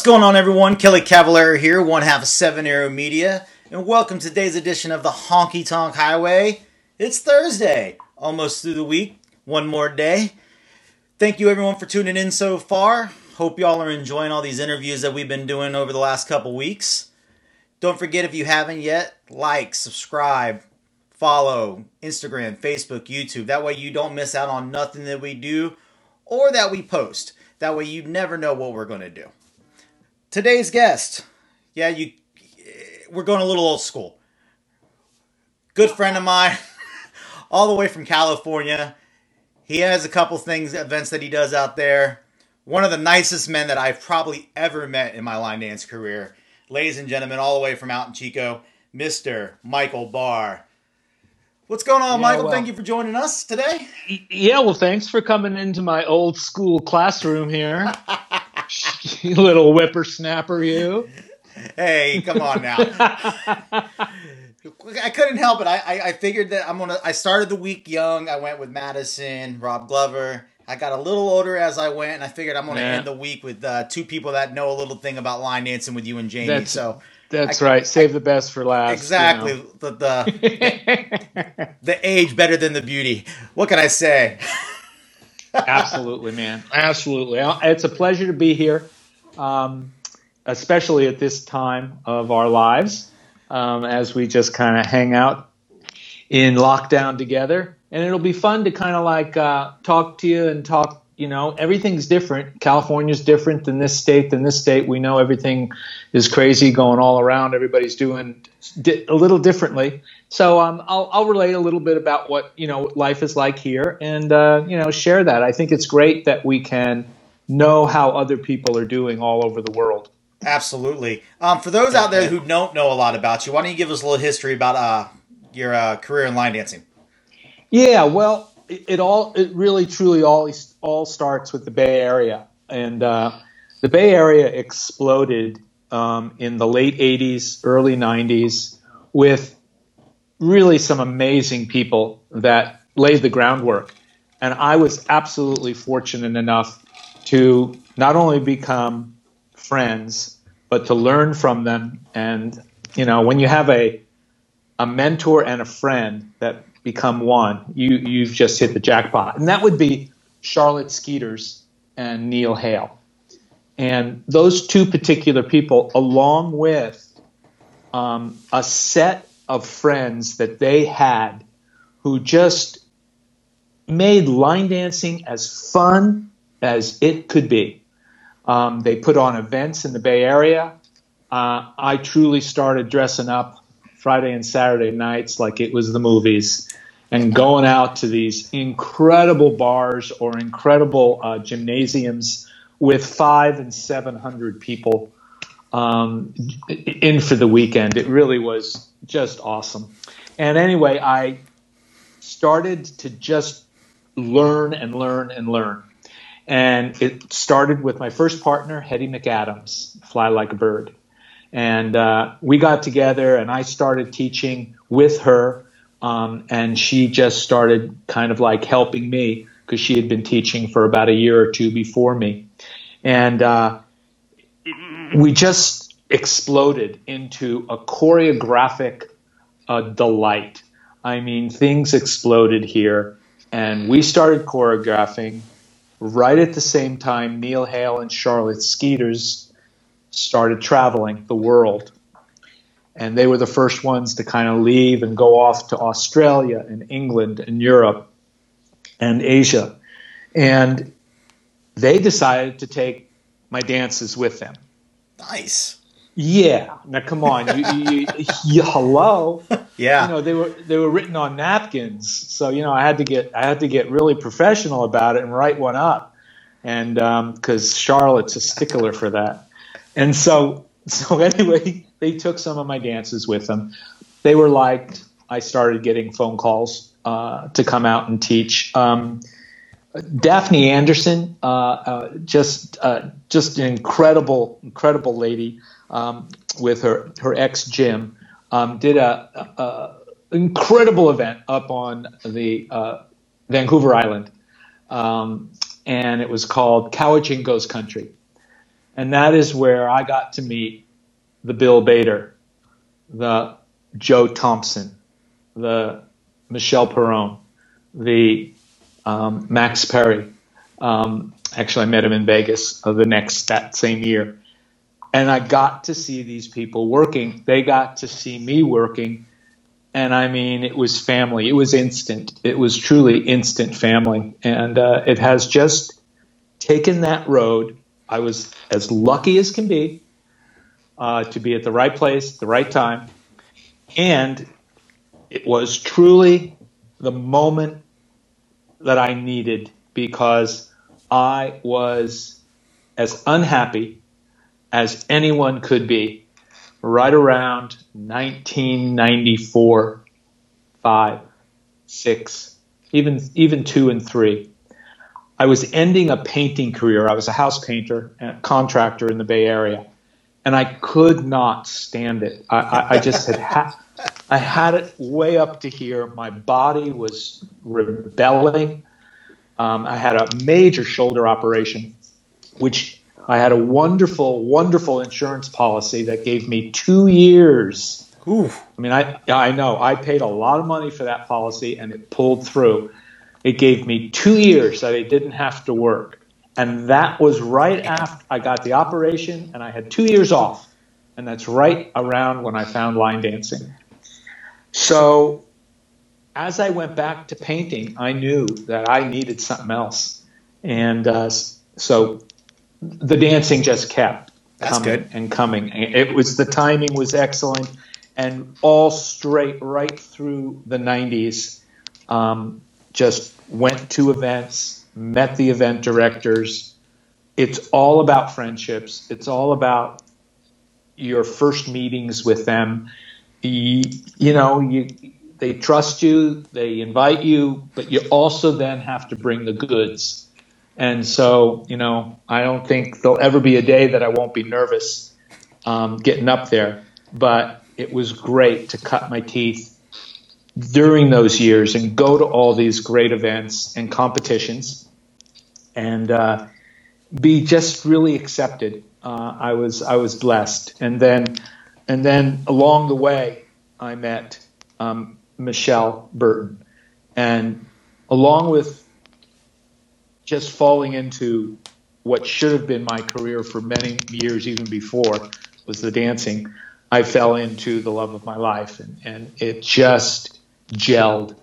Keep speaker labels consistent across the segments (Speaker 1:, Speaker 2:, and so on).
Speaker 1: What's going on, everyone? Kelly Cavallari here, one half of Seven Arrow Media, and welcome to today's edition of the Honky Tonk Highway. It's Thursday, almost through the week, one more day. Thank you, everyone, for tuning in so far. Hope y'all are enjoying all these interviews that we've been doing over the last couple weeks. Don't forget, if you haven't yet, like, subscribe, follow Instagram, Facebook, YouTube. That way, you don't miss out on nothing that we do or that we post. That way, you never know what we're going to do. Today's guest, yeah, you, we're going a little old school. Good friend of mine, all the way from California. He has a couple things, events that he does out there. One of the nicest men that I've probably ever met in my line dance career. Ladies and gentlemen, all the way from out in Chico, Mr. Michael Barr. What's going on,
Speaker 2: Yeah,
Speaker 1: Michael?
Speaker 2: well-
Speaker 1: Thank you for joining us today.
Speaker 2: Yeah, well, thanks for coming into my old school classroom here. you little whippersnapper, you.
Speaker 1: Hey, come on now. I couldn't help it. I, I, I figured that I'm gonna. I started the week young. I went with Madison, Rob Glover. I got a little older as I went, and I figured I'm gonna
Speaker 2: Yeah.
Speaker 1: end the week with uh, two people that know a little thing about line dancing with you and Jamie.
Speaker 2: That's-
Speaker 1: so
Speaker 2: That's
Speaker 1: I-
Speaker 2: right. Save the best for last. you
Speaker 1: exactly
Speaker 2: know.
Speaker 1: the, the the age better than the beauty. What can I say?
Speaker 2: Absolutely, man. Absolutely. It's a pleasure to be here, um, especially at this time of our lives um, as we just kind of hang out in lockdown together. And it'll be fun to kind of like uh, talk to you and talk. You know, everything's different. California's different than this state. Than this state, we know everything is crazy going all around. Everybody's doing di- a little differently. So um, I'll, I'll relate a little bit about what you know life is like here, and uh, you know share that. I think it's great that we can know how other people are doing all over the world.
Speaker 1: Absolutely. Um, for those out there who don't know a lot about you, why don't you give us a little history about uh, your uh, career in line dancing?
Speaker 2: Yeah, well, it, it all it really truly all all starts with the Bay Area, and uh, the Bay Area exploded um, in the late '80s, early '90s with really some amazing people that laid the groundwork, and I was absolutely fortunate enough to not only become friends but to learn from them, and you know when you have a a mentor and a friend that become one, you you've just hit the jackpot. And that would be Charlotte Skeeters and Neil Hale. And those two particular people, along with um, a set of friends that they had who just made line dancing as fun as it could be. Um, they put on events in the Bay Area. Uh, I truly started dressing up Friday and Saturday nights like it was the movies and going out to these incredible bars or incredible uh, gymnasiums with five and seven hundred people um, in for the weekend. It really was just awesome. And anyway, I started to just learn and learn and learn. And it started with my first partner, Hetty McAdams, Fly Like a Bird. And uh, we got together, and I started teaching with her. Um, and she just started kind of like helping me because she had been teaching for about a year or two before me. And uh, we just exploded into a choreographic uh, delight. I mean, things exploded here, and we started choreographing right at the same time. Neil Hale and Charlotte Skeeters started traveling the world, and they were the first ones to kind of leave and go off to Australia and England and Europe and Asia, and they decided to take my dances with them.
Speaker 1: Nice.
Speaker 2: Yeah, now come on, you, you, you, hello.
Speaker 1: Yeah.
Speaker 2: You know they were they were written on napkins, so you know I had to get I had to get really professional about it and write one up, and um, because Charlotte's a stickler for that, and so so anyway they took some of my dances with them. They were liked. I started getting phone calls uh, to come out and teach. Um, Daphne Anderson, uh, uh, just uh, just an incredible incredible lady um, with her her ex Jim, um, did a, a, incredible event up on the uh, Vancouver Island, um, and it was called Cowichan Goes Country. And that is where I got to meet the Bill Bader, the Jo Thompson, the Michele Perron, the um, Max Perry. Um, actually, I met him in Vegas uh, the next that same year, and I got to see these people working. They got to see me working, and I mean, it was family. It was instant. It was truly instant family, and uh, it has just taken that road. I was as lucky as can be uh, to be at the right place, the right time, and it was truly the moment that I needed because I was as unhappy as anyone could be right around 1994, 5, 6, even, even 2 and 3. I was ending a painting career. I was a house painter and contractor in the Bay Area, and I could not stand it. I, I, I just had ha- I had it way up to here. My body was rebelling. Um, I had a major shoulder operation, which I had a wonderful, wonderful insurance policy that gave me two years.
Speaker 1: Oof.
Speaker 2: I mean, I I know I paid a lot of money for that policy, and it pulled through. It gave me two years that I didn't have to work, and that was right after I got the operation, and I had two years off, and that's right around when I found line dancing. So as I went back to painting, I knew that I needed something else, and uh, so the dancing just kept
Speaker 1: That's
Speaker 2: coming
Speaker 1: good.
Speaker 2: and coming. It was the timing was excellent, and all straight right through the '90s. Um, just went to events, met the event directors. It's all about friendships. It's all about your first meetings with them. You, you know, you they trust you, they invite you, but you also then have to bring the goods. And so, you know, I don't think there'll ever be a day that I won't be nervous um, getting up there. But it was great to cut my teeth during those years and go to all these great events and competitions and uh, be just really accepted. Uh, I was I was blessed, and then and then along the way, I met um, Michelle Burton, and along with just falling into what should have been my career for many years, even before, was the dancing. I fell into the love of my life, and, and it just gelled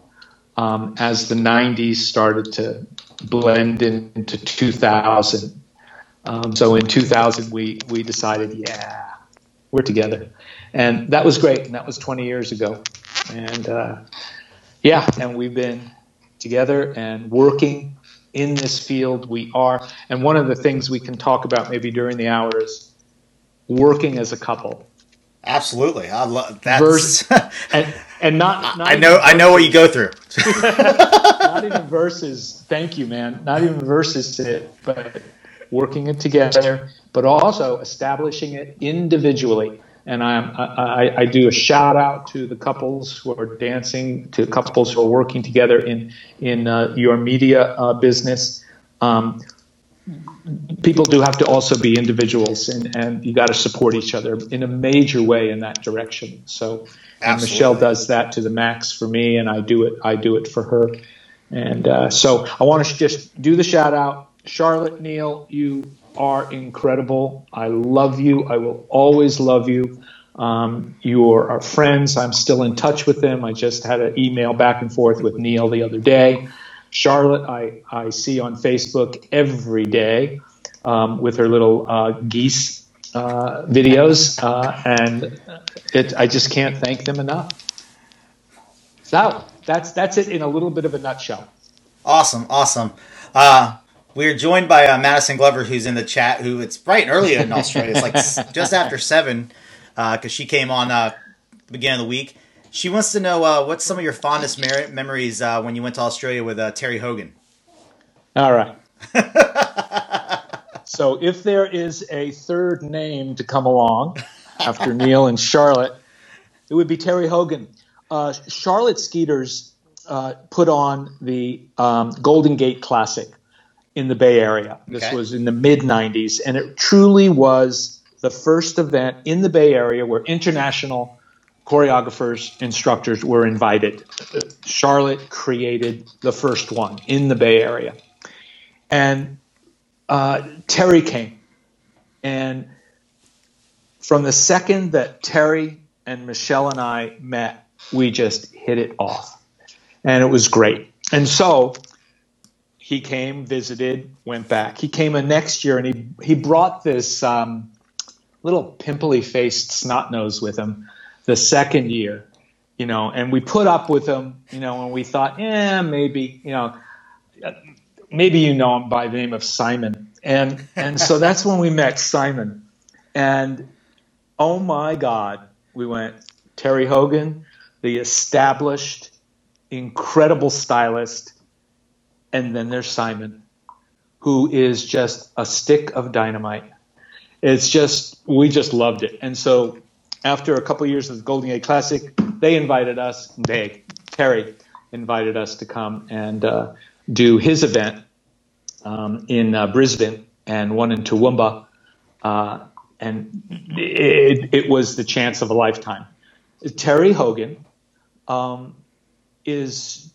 Speaker 2: um, as the 90s started to blend in, into 2000. Um, so in 2000, we, we decided, yeah, we're together. And that was great. And that was 20 years ago. And uh, yeah, and we've been together and working in this field. We are. And one of the things we can talk about maybe during the hour is working as a couple.
Speaker 1: Absolutely, I love that.
Speaker 2: Verse, and, and not, not
Speaker 1: I know, I know what you go through.
Speaker 2: not even verses. Thank you, man. Not even verses it, but working it together, but also establishing it individually. And I'm, I, I, do a shout out to the couples who are dancing, to couples who are working together in in uh, your media uh, business. Um, people do have to also be individuals, and, and you got to support each other in a major way in that direction. So, and Michelle does that to the max for me, and I do it. I do it for her. And uh, so, I want to just do the shout out, Charlotte Neil. You are incredible. I love you. I will always love you. Um, you are our friends. I'm still in touch with them. I just had an email back and forth with Neil the other day. Charlotte, I, I see on Facebook every day um, with her little uh, geese uh, videos, uh, and it, I just can't thank them enough. So that's that's it in a little bit of a nutshell.
Speaker 1: Awesome, awesome. Uh, we are joined by uh, Madison Glover, who's in the chat. Who it's bright and early in Australia. It's like just after seven because uh, she came on uh, the beginning of the week. She wants to know uh, what's some of your fondest mer- memories uh, when you went to Australia with uh, Terry Hogan.
Speaker 2: All right. so if there is a third name to come along after Neil and Charlotte, it would be Terry Hogan. Uh, Charlotte Skeeters put on the um, Golden Gate Classic in the Bay Area. This
Speaker 1: Okay.
Speaker 2: was in the mid 90s, and it truly was the first event in the Bay Area where international choreographers, instructors were invited. Uh, Charlotte created the first one in the Bay Area. And uh, Terry came. And from the second that Terry and Michelle and I met, we just hit it off. And it was great. And so he came, visited, went back. He came the next year and he, he brought this um, little pimply faced snot nose with him the second year, you know, and we put up with him, you know, and we thought, yeah, maybe, you know, maybe you know him by the name of Simon. And, and so that's when we met Simon. And oh my God, we went Terry Hogan, the established, incredible stylist. And then there's Simon, who is just a stick of dynamite. It's just, we just loved it. And so after a couple of years of the Golden Gate Classic, they invited us, they, Terry, invited us to come and uh, do his event um, in uh, Brisbane and one in Toowoomba. Uh, and it, it was the chance of a lifetime. Terry Hogan um, is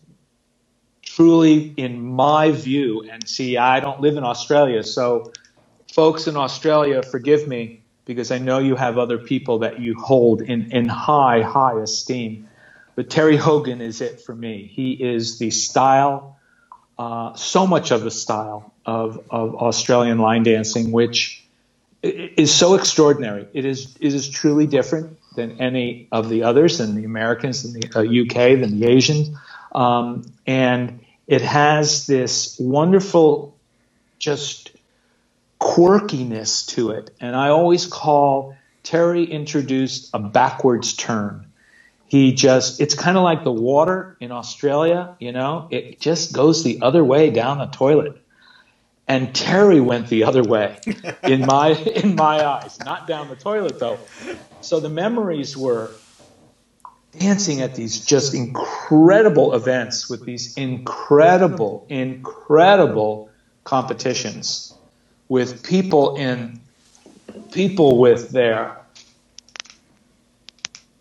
Speaker 2: truly, in my view, and see, I don't live in Australia, so folks in Australia, forgive me because I know you have other people that you hold in, in high, high esteem. But Terry Hogan is it for me. He is the style, uh, so much of the style of, of Australian line dancing, which is so extraordinary. It is, it is truly different than any of the others, than the Americans, than the uh, UK, than the Asians. Um, and it has this wonderful, just quirkiness to it. And I always call Terry introduced a backwards turn. He just, it's kind of like the water in Australia, you know, it just goes the other way down the toilet. And Terry went the other way in my, in my eyes, not down the toilet though. So the memories were dancing at these just incredible events with these incredible, incredible competitions with people in people with their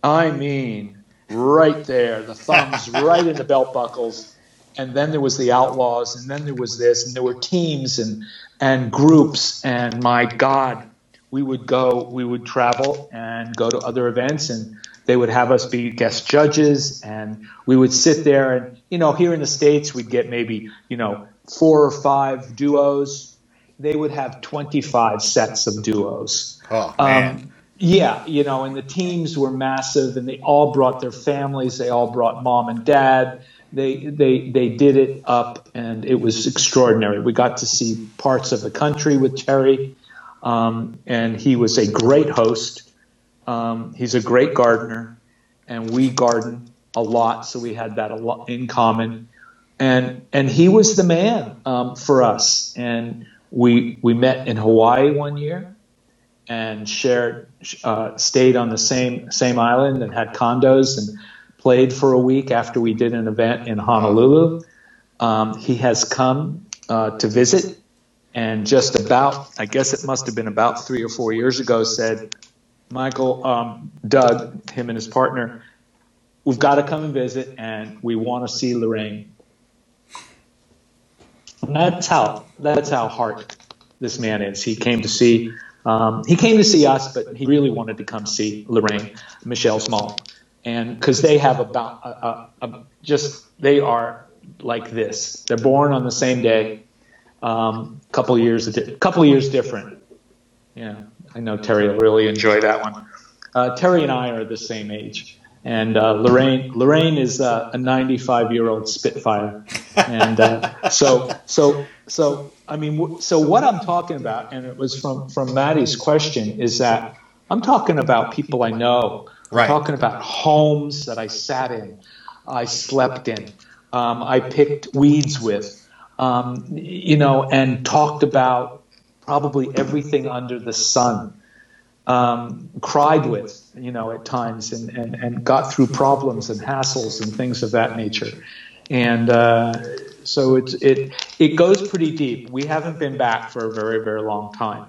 Speaker 2: I mean right there, the thumbs right in the belt buckles. And then there was the outlaws, and then there was this, and there were teams and and groups, and my God, we would go, we would travel and go to other events, and they would have us be guest judges, and we would sit there, and you know, here in the states, we'd get maybe you know four or five duos. They would have twenty five sets of duos.
Speaker 1: Oh man.
Speaker 2: Um, yeah, you know, and the teams were massive, and they all brought their families. They all brought mom and dad. They they they did it up, and it was extraordinary. We got to see parts of the country with Terry, um, and he was a great host. Um, he's a great gardener, and we garden a lot, so we had that a lot in common. And and he was the man um, for us. And we we met in Hawaii one year, and shared uh, stayed on the same same island and had condos and played for a week after we did an event in Honolulu. Um, he has come uh, to visit and just about I guess it must have been about three or four years ago said Michael um, Doug him and his partner we've got to come and visit and we want to see Lorraine. And that's how that's how heart this man is. He came to see um, he came to see us, but he really wanted to come see Lorraine, Michelle Small, and because they have about a, a, a, just they are like this. They're born on the same day, um, couple years a couple years different. Yeah, I know Terry will really enjoy that one. Uh, Terry and I are the same age, and uh, Lorraine Lorraine is uh, a 95 year old Spitfire, and uh, so so so I mean w- so what I'm talking about, and it was from from Maddie's question, is that I'm talking about people I know.
Speaker 1: Right.
Speaker 2: I'm talking about homes that I sat in, I slept in, um, I picked weeds with, um, you know, and talked about probably everything under the sun um, cried with, you know, at times and, and, and got through problems and hassles and things of that nature. and uh, so it's it it goes pretty deep. We haven't been back for a very very long time.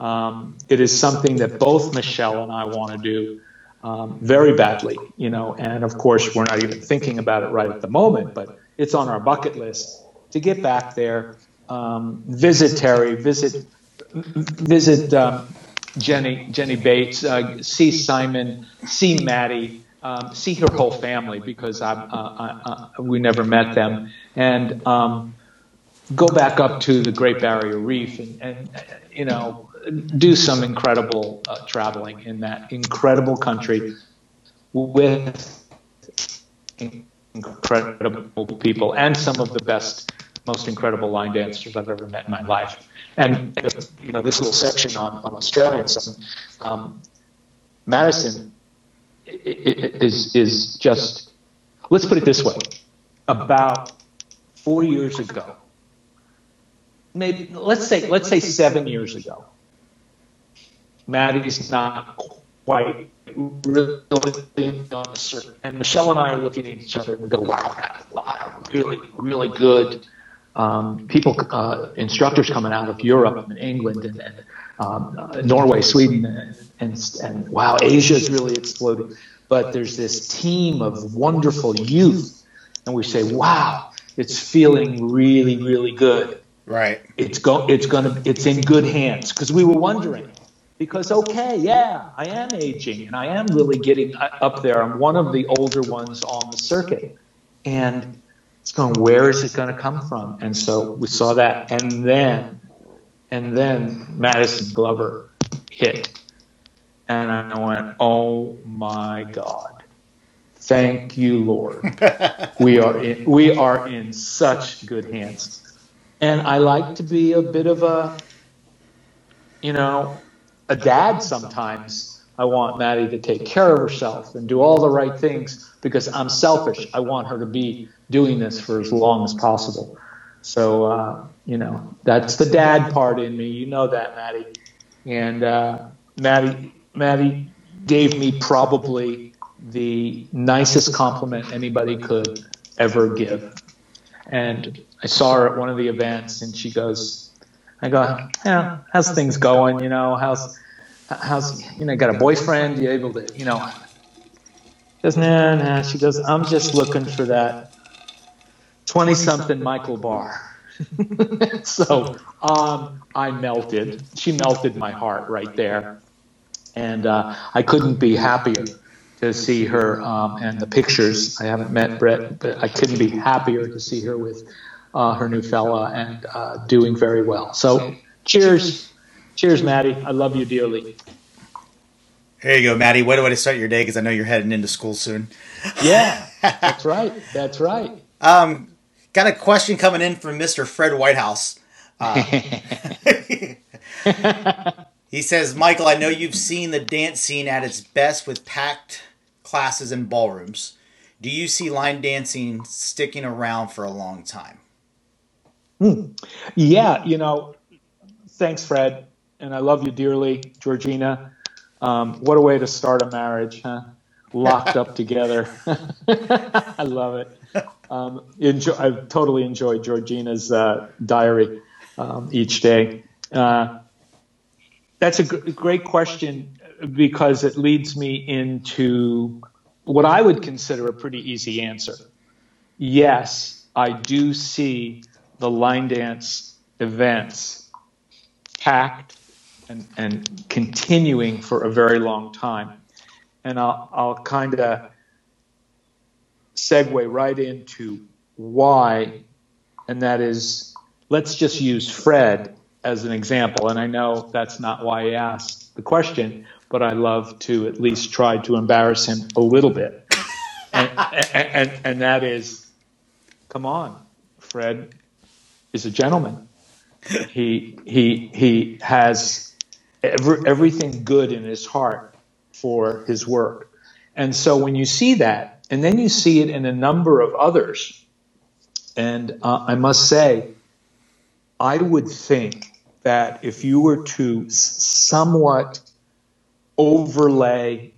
Speaker 2: Um, it is something that both Michelle and I want to do um, very badly, you know, and of course we're not even thinking about it right at the moment, but it's on our bucket list to get back there, um, visit Terry, visit visit um, Jenny Jenny Bates, uh, see Simon, see Maddie, um, see her whole family because I, uh, I, we never met them, and um, go back up to the Great Barrier Reef and, and you know do some incredible uh, traveling in that incredible country with incredible people and some of the best, most incredible line dancers I've ever met in my life. And you know, this little section on, on Australians, um, Madison is is just. Let's put it this way: about four years ago, maybe let's say let's say seven years ago, Maddie's not quite really on a certain. And Michelle and I are looking at each other and we go, "Wow, wow really, really good." Um, people, uh, instructors coming out of Europe and England and, and um, uh, Norway, Sweden, and, and, and wow, Asia is really exploding. But there's this team of wonderful youth, and we say, "Wow, it's feeling really, really good."
Speaker 1: Right.
Speaker 2: It's go. It's gonna. It's in good hands because we were wondering because okay, yeah, I am aging and I am really getting up there. I'm one of the older ones on the circuit, and it's going, where is it going to come from? And so we saw that, and then, and then Madison Glover hit, and I went, oh my God, thank you, Lord, we are in, we are in such good hands. And I like to be a bit of a, you know, a dad sometimes. I want Maddie to take care of herself and do all the right things because I'm selfish. I want her to be doing this for as long as possible. So, uh, you know, that's the dad part in me. You know that, Maddie. And uh, Maddie, Maddie gave me probably the nicest compliment anybody could ever give. And I saw her at one of the events, and she goes, I go, yeah, how's things going? You know, how's how's you know got a boyfriend? You able to you know? Goes, nah, nah. She goes, I'm just looking for that twenty something Michael Barr. so um, I melted. She melted my heart right there, and uh, I couldn't be happier to see her um, and the pictures. I haven't met Brett, but I couldn't be happier to see her with uh, her new fella, and uh, doing very well. So, cheers. Cheers, Maddie. I love you dearly.
Speaker 1: Here you go, Maddie. What way to start your day? Because I know you're heading into school soon.
Speaker 2: Yeah, that's right. That's right.
Speaker 1: Um, got a question coming in from Mr. Fred Whitehouse. Uh, he says, Michael, I know you've seen the dance scene at its best with packed classes and ballrooms. Do you see line dancing sticking around for a long time?
Speaker 2: Hmm. Yeah, you know, thanks, Fred, and I love you dearly, Georgina. Um, what a way to start a marriage, huh? Locked up together. I love it. Um, enjoy, I've totally enjoyed Georgina's uh, diary um, each day. Uh, that's a g- great question because it leads me into what I would consider a pretty easy answer. Yes, I do see the line dance events packed and, and continuing for a very long time. And I'll, I'll kind of segue right into why, and that is let's just use Fred as an example. And I know that's not why he asked the question, but I love to at least try to embarrass him a little bit. and, and, and, and that is, come on, Fred, is a gentleman. he he he has every, everything good in his heart for his work. And so when you see that, and then you see it in a number of others, and uh, I must say, I would think that if you were to somewhat overlay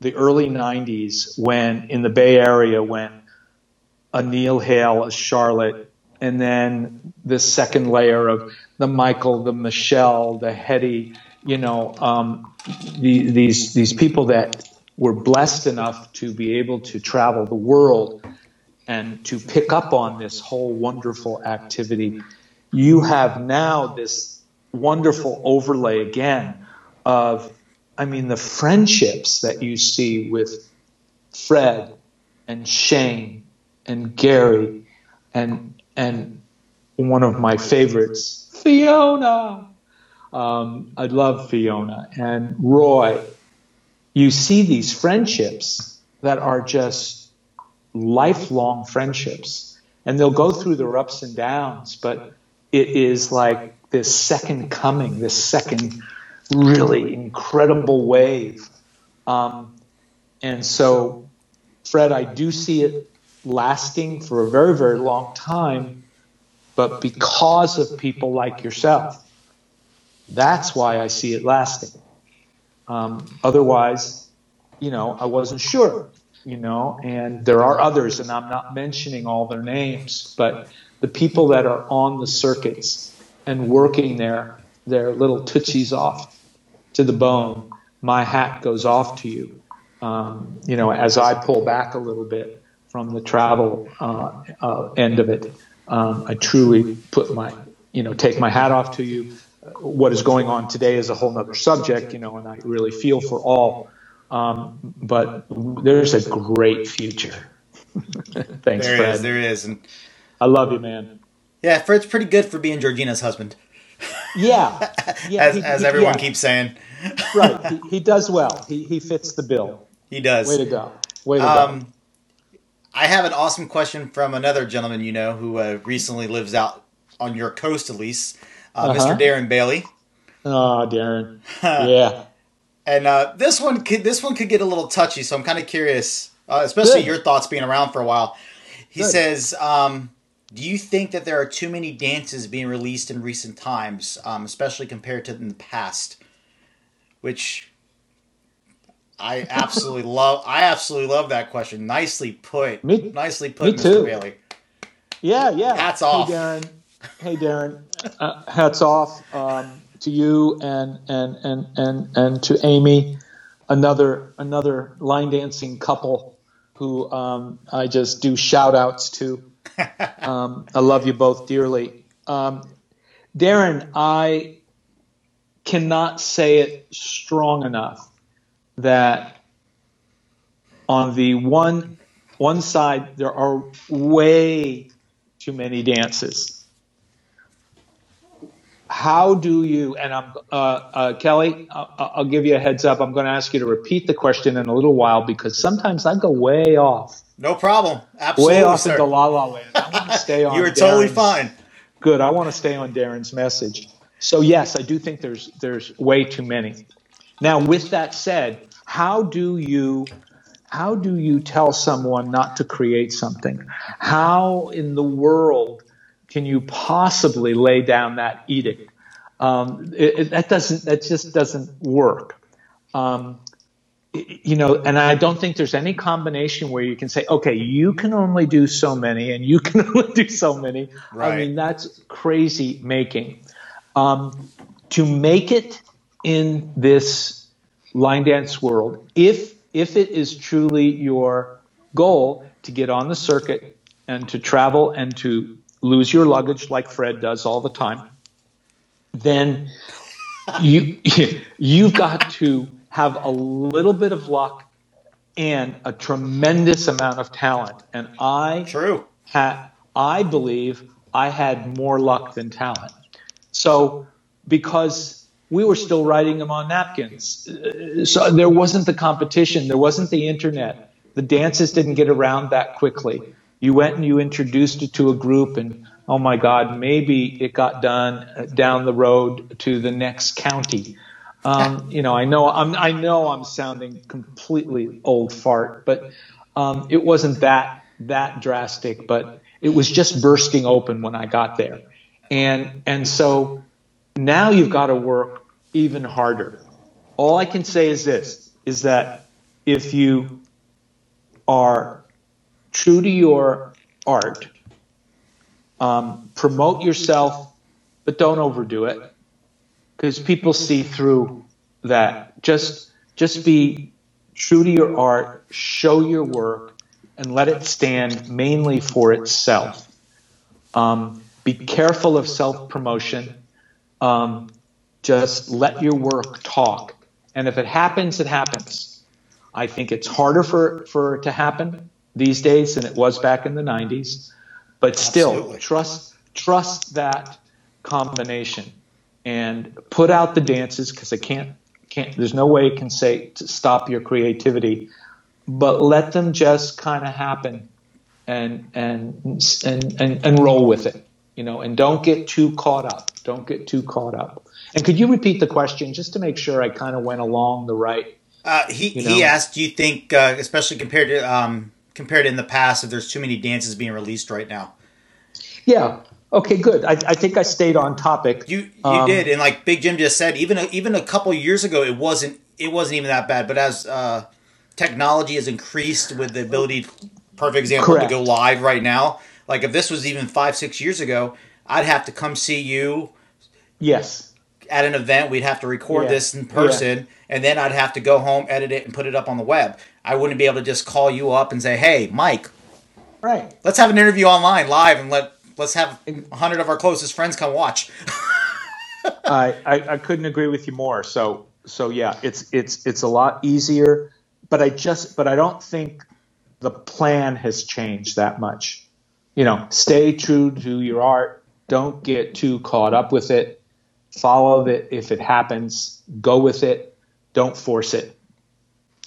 Speaker 2: the early 90s when in the Bay Area when a Neil Hale, a Charlotte, and then the second layer of the Michael, the Michelle, the Hetty, you know, um, the, these these people that were blessed enough to be able to travel the world and to pick up on this whole wonderful activity. You have now this wonderful overlay again of, I mean, the friendships that you see with Fred and Shane and Gary and and one of my favorites, Fiona. Um, I love Fiona and Roy. You see these friendships that are just lifelong friendships, and they'll go through their ups and downs, but it is like this second coming, this second really incredible wave. Um, and so, Fred, I do see it lasting for a very, very long time, but because of people like yourself, that's why I see it lasting. Um, otherwise, you know, I wasn't sure, you know, and there are others, and I'm not mentioning all their names, but the people that are on the circuits and working their, their little tootsies off to the bone, my hat goes off to you. Um, you know, as I pull back a little bit from the travel uh, uh, end of it, um, I truly put my, you know, take my hat off to you. What is going on today is a whole other subject, you know, and I really feel for all. Um, but there's a great future. Thanks,
Speaker 1: There
Speaker 2: Fred.
Speaker 1: is, there is, and
Speaker 2: I love you, man.
Speaker 1: yeah, Fred's pretty good for being Georgina's husband,
Speaker 2: Yeah, yeah.
Speaker 1: as,
Speaker 2: he-
Speaker 1: as
Speaker 2: he-
Speaker 1: everyone
Speaker 2: yeah,
Speaker 1: keeps saying.
Speaker 2: right. He, he does well. He he fits the bill.
Speaker 1: He does.
Speaker 2: Way to go. Way to go.
Speaker 1: Um, I have an awesome question from another gentleman you know who uh, recently lives out on your coast, at least, uh,
Speaker 2: Uh-huh.
Speaker 1: Mr. Darren Bailey.
Speaker 2: Oh, Darren. Yeah.
Speaker 1: And uh, this one could this one could get a little touchy, so I'm kind of curious, uh, especially
Speaker 2: Good.
Speaker 1: your thoughts being around for a while. He
Speaker 2: Good.
Speaker 1: says, um, "Do you think that there are too many dances being released in recent times, um, especially compared to in the past?" Which I absolutely love. I absolutely love that question. Nicely put.
Speaker 2: Me-
Speaker 1: Nicely put,
Speaker 2: me
Speaker 1: Mr.
Speaker 2: too.
Speaker 1: Bailey.
Speaker 2: Yeah, yeah.
Speaker 1: Hats off.
Speaker 2: Hey, Darren. Hey, Darren. Uh, hats off um, to you and and and and and to Amy, another another line dancing couple who um, I just do shout outs to. Um, I love you both dearly. Um, Darren, I cannot say it strong enough that on the one one side there are way too many dances. How do you? And I'm uh, uh, Kelly. I'll, I'll give you a heads up. I'm going to ask you to repeat the question in a little while because sometimes I go way off,
Speaker 1: No problem. Absolutely,
Speaker 2: way off
Speaker 1: sir.
Speaker 2: into la la land. I want to stay on.
Speaker 1: you were totally fine.
Speaker 2: Good. I want to stay on Darren's message. So yes, I do think there's there's way too many. Now, with that said, how do you how do you tell someone not to create something? How in the world can you possibly lay down that edict? Um, it, it- that doesn't that just doesn't work. Um, you know, and I don't think there's any combination where you can say, okay, you can only do so many and you can only do so many.
Speaker 1: Right.
Speaker 2: I mean, that's crazy making. Um, to make it in this line dance world, if if it is truly your goal to get on the circuit and to travel and to lose your luggage like Fred does all the time, then you you've got to have a little bit of luck and a tremendous amount of talent. And I
Speaker 1: True.
Speaker 2: had, I believe I had more luck than talent. So because we were still writing them on napkins, uh, so there wasn't the competition, there wasn't the internet. The dances didn't get around that quickly. You went and you introduced it to a group, and oh my God, maybe it got done uh, down the road to the next county. Um, you know, I know I'm I know I'm sounding completely old fart, but um, it wasn't that that drastic. But it was just bursting open when I got there, and and so now you've got to work even harder. All I can say is this: is that if you are true to your art. Um, promote yourself, but don't overdo it because people see through that. Just just be true to your art, show your work, and let it stand mainly for itself. Um, be careful of self promotion. Um, just let your work talk. And if it happens, it happens. I think it's harder for, for it to happen these days than it was back in the 90s. But still, Absolutely. trust trust that combination and put out the dances because I can't can't. There's no way it can say to stop your creativity, but let them just kind of happen and and and and, and roll with it you know, and don't get too caught up. Don't get too caught up. And could you repeat the question just to make sure I kind of went along the right?
Speaker 1: Uh, he you know? he asked, do you think, uh, especially compared to um, compared in the past, if there's too many dances being released right now?
Speaker 2: Yeah. Okay. Good. I, I think I stayed on topic.
Speaker 1: You you um, did, and like Big Jim just said, even a, even a couple years ago, it wasn't it wasn't even that bad. But as uh, technology has increased with the ability, perfect example, correct. to go live right now like if this was even five, six years ago, I'd have to come see you.
Speaker 2: Yes.
Speaker 1: At an event, we'd have to record yeah. this in person, yeah. and then I'd have to go home, edit it, and put it up on the web. I wouldn't be able to just call you up and say, "Hey, Mike,
Speaker 2: right?
Speaker 1: Let's have an interview online live, and let let's have hundred of our closest friends come watch."
Speaker 2: I, I I couldn't agree with you more. So so yeah, it's it's it's a lot easier, but I just but I don't think the plan has changed that much you know, stay true to your art. Don't get too caught up with it. Follow it if it happens. Go with it. Don't force it.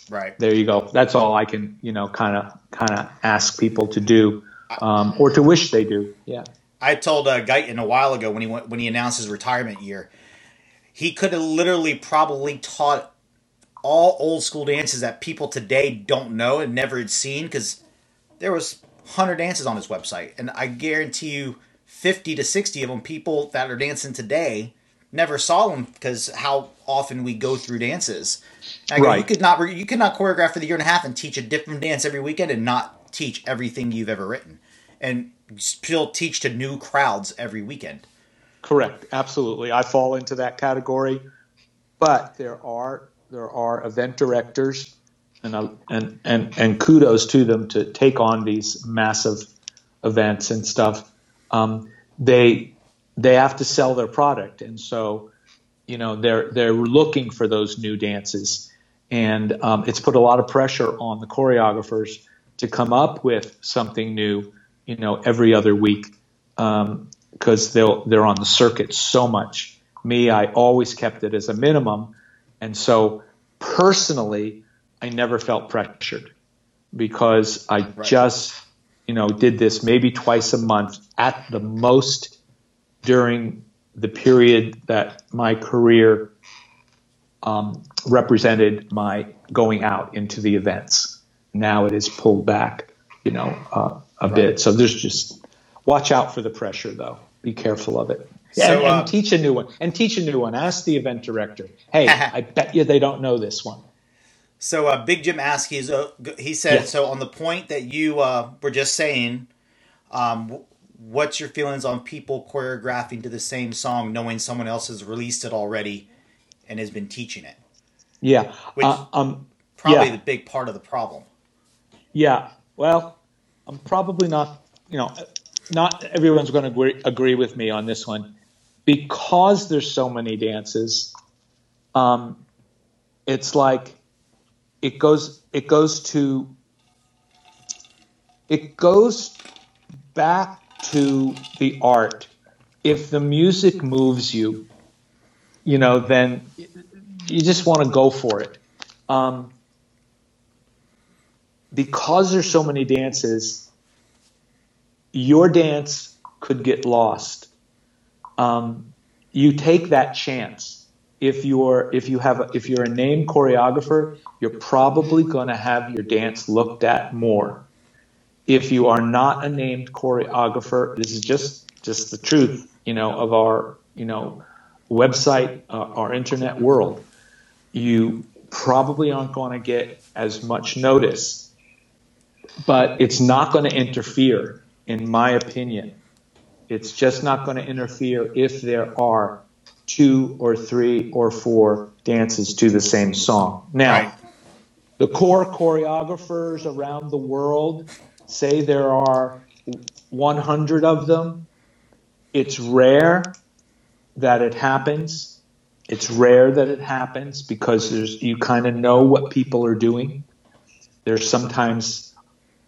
Speaker 1: Right.
Speaker 2: There you go. That's all I can, you know, kind of kind of ask people to do, um, or to wish they do. Yeah.
Speaker 1: I told uh, Guyton a while ago when he went, when he announced his retirement year, he could have literally probably taught all old school dances that people today don't know and never had seen because there was 100 dances on his website. And I guarantee you 50 to 60 of them, people that are dancing today, never saw them because how often we go through dances. I right. you could not you could not choreograph for the year and a half and teach a different dance every weekend and not teach everything you've ever written, and still teach to new crowds every weekend.
Speaker 2: Correct, absolutely. I fall into that category, but there are there are event directors and and and and kudos to them to take on these massive events and stuff. Um, they they have to sell their product, and so you know they're they're looking for those new dances, and um, it's put a lot of pressure on the choreographers to come up with something new, you know, every other week because um, they'll they're on the circuit so much. Me, I always kept it as a minimum, and so personally I never felt pressured because I right. just, you know, did this maybe twice a month at the most during the period that my career um, represented my going out into the events. Now it is pulled back, you know, uh, a right. bit. So there's just watch out for the pressure, though. Be careful of it. So, and, and uh, teach a new one. And teach a new one. Ask the event director. Hey, I bet you they don't know this one.
Speaker 1: So uh, Big Jim asked, he's, uh, he said, so on the point that you uh, were just saying, um, what's your feelings on people choreographing to the same song knowing someone else has released it already and has been teaching it?
Speaker 2: Yeah.
Speaker 1: Which uh, um, probably yeah. the big part of the problem.
Speaker 2: Yeah. Well, I'm probably not, you know, not everyone's going to agree, agree with me on this one. Because there's so many dances, um, it's like it goes it goes to it goes back to the art. If the music moves you, you know, then you just want to go for it. Um, because there's so many dances, your dance could get lost. Um, you take that chance if you're if you have a, if you're a named choreographer, you're probably going to have your dance looked at more. If you are not a named choreographer, this is just just the truth, you know, of our you know website, uh, our internet world. You probably aren't going to get as much notice, but it's not going to interfere in my opinion, it's just not going to interfere if there are two or three or four dances to the same song. Now, right. the core choreographers around the world say there are 100 of them. It's rare that it happens. It's rare that it happens because there's you kind of know what people are doing. There's sometimes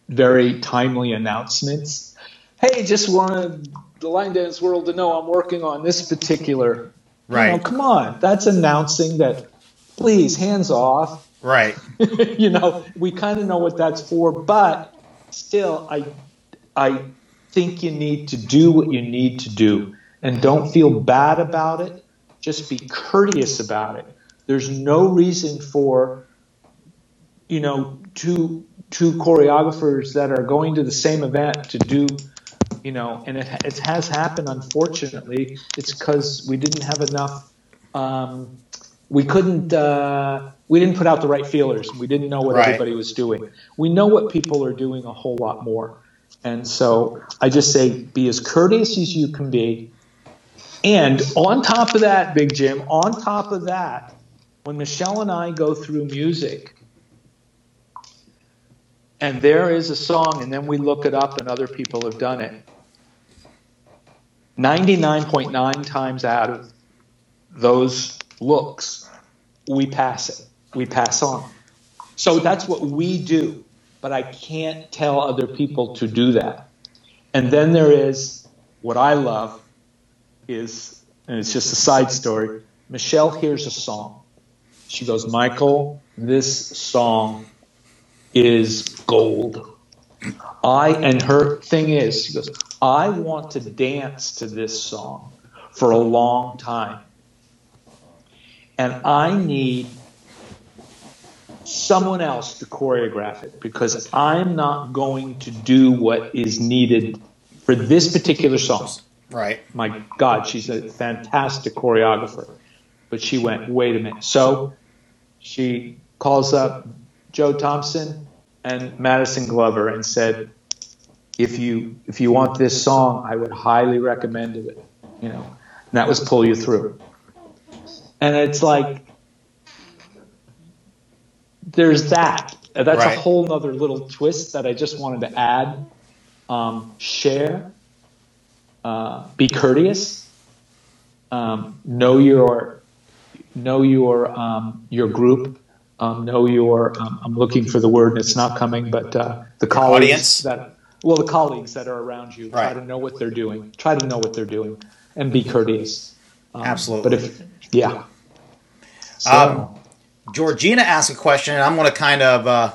Speaker 2: very timely announcements. Hey, just wanted the line dance world to know I'm working on this particular.
Speaker 1: Right.
Speaker 2: You know, come on, that's announcing that. Please, hands off.
Speaker 1: Right.
Speaker 2: you know, we kind of know what that's for, but still, I, I think you need to do what you need to do, and don't feel bad about it. Just be courteous about it. There's no reason for, you know, two two choreographers that are going to the same event to do you know, and it, it has happened. Unfortunately, it's because we didn't have enough. Um, we couldn't. Uh, we didn't put out the right feelers. We didn't know what right. everybody was doing. We know what people are doing a whole lot more, and so I just say be as courteous as you can be. And on top of that, Big Jim, on top of that, when Michele and I go through music, and there is a song, and then we look it up, and other people have done it. 99.9 times out of those looks, we pass it. We pass on. So that's what we do. But I can't tell other people to do that. And then there is what I love is, and it's just a side story. Michele hears a song. She goes, Michael, this song is gold. I and her thing is, she goes, I want to dance to this song for a long time. And I need someone else to choreograph it because I'm not going to do what is needed for this particular song.
Speaker 1: Right.
Speaker 2: My God, she's a fantastic choreographer. But she went, wait a minute. So she calls up Jo Thompson and Maddison Glover and said, if you if you want this song, I would highly recommend it. You know, and that was pull you through. And it's like there's that. That's right. a whole other little twist that I just wanted to add. Um, share, uh, be courteous, um, know your know your um, your group, um, know your. Um, I'm looking for the word and it's not coming, but uh, the colleagues audience. that well, the colleagues that are around you. Right. Try to know what they're doing. Try to know what they're doing, and be courteous.
Speaker 1: Um, Absolutely.
Speaker 2: But if yeah.
Speaker 1: So, um, Georgina asked a question, and I'm going to kind of uh,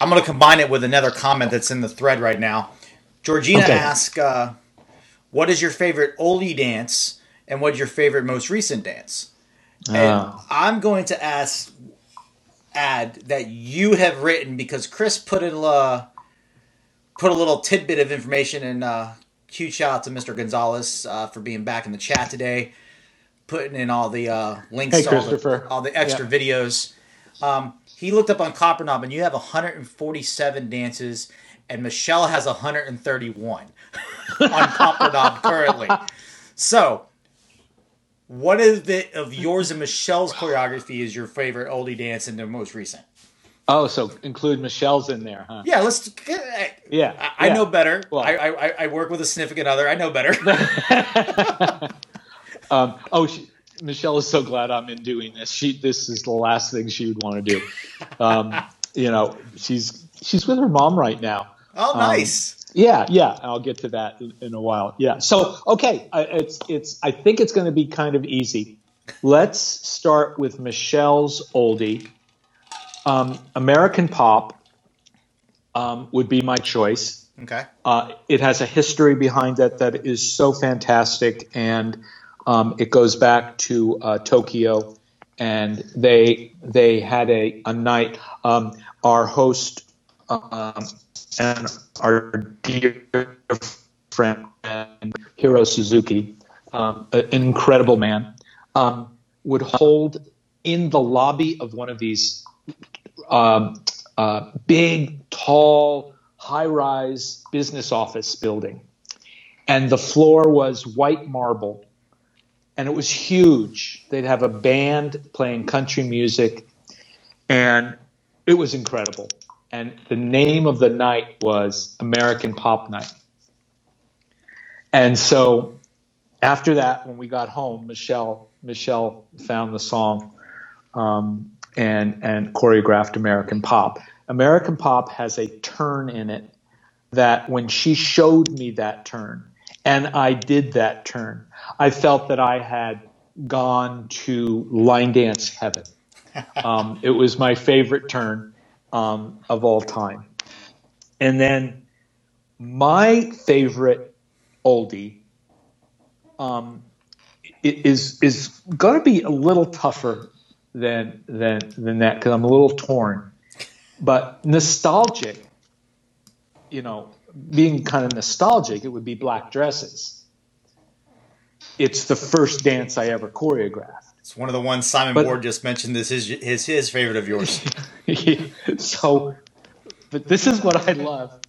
Speaker 1: I'm going to combine it with another comment that's in the thread right now. Georgina okay. asked, uh, "What is your favorite oldie dance, and what's your favorite most recent dance?" And uh. I'm going to ask, add that you have written because Chris put in uh, put a little tidbit of information in uh, huge shout out to Mr. Gonzalez uh, for being back in the chat today, putting in all the uh, links
Speaker 2: hey,
Speaker 1: to all the, all the, extra yeah. videos. Um, he looked up on Copperknob, and you have 147 dances, and Michele has 131 on Copperknob currently. So, what is it of yours and Michele's choreography is your favorite oldie dance and the most recent?
Speaker 2: Oh, so include Michele's in there, huh?
Speaker 1: Yeah, let's.
Speaker 2: Yeah,
Speaker 1: I, I know better. Well, I, I, I work with a significant other. I know better.
Speaker 2: um, oh, she, Michele is so glad I'm in doing this. She this is the last thing she would want to do. Um, you know, she's she's with her mom right now.
Speaker 1: Oh, um, nice.
Speaker 2: Um, yeah, yeah. I'll get to that in, in a while. Yeah. So, okay, it's it's. I think it's going to be kind of easy. Let's start with Michele's oldie um, American pop um, would be my choice.
Speaker 1: Okay.
Speaker 2: Uh, it has a history behind it that is so fantastic, and um, it goes back to uh, Tokyo, and they they had a a night. Um, our host um, and our dear friend Hiro Suzuki, um, an incredible man, would hold in the lobby of one of these um, uh, big, tall, high rise business office building. And the floor was white marble. And it was huge. They'd have a band playing country music. And it was incredible. And the name of the night was American Pop Night. And so after that, when we got home, Michele Michele found the song um, and and choreographed American Pop. American Pop has a turn in it that when she showed me that turn, and I did that turn, I felt that I had gone to line dance heaven. Um, it was my favorite turn um, of all time. And then my favorite oldie um, is is going to be a little tougher than than than that because I'm a little torn. But nostalgic, you know, being kind of nostalgic, it would be black dresses. It's the first dance I ever choreographed.
Speaker 1: It's one of the ones Simon but, Ward just mentioned. This is his his favorite of yours.
Speaker 2: so, but this is what I love,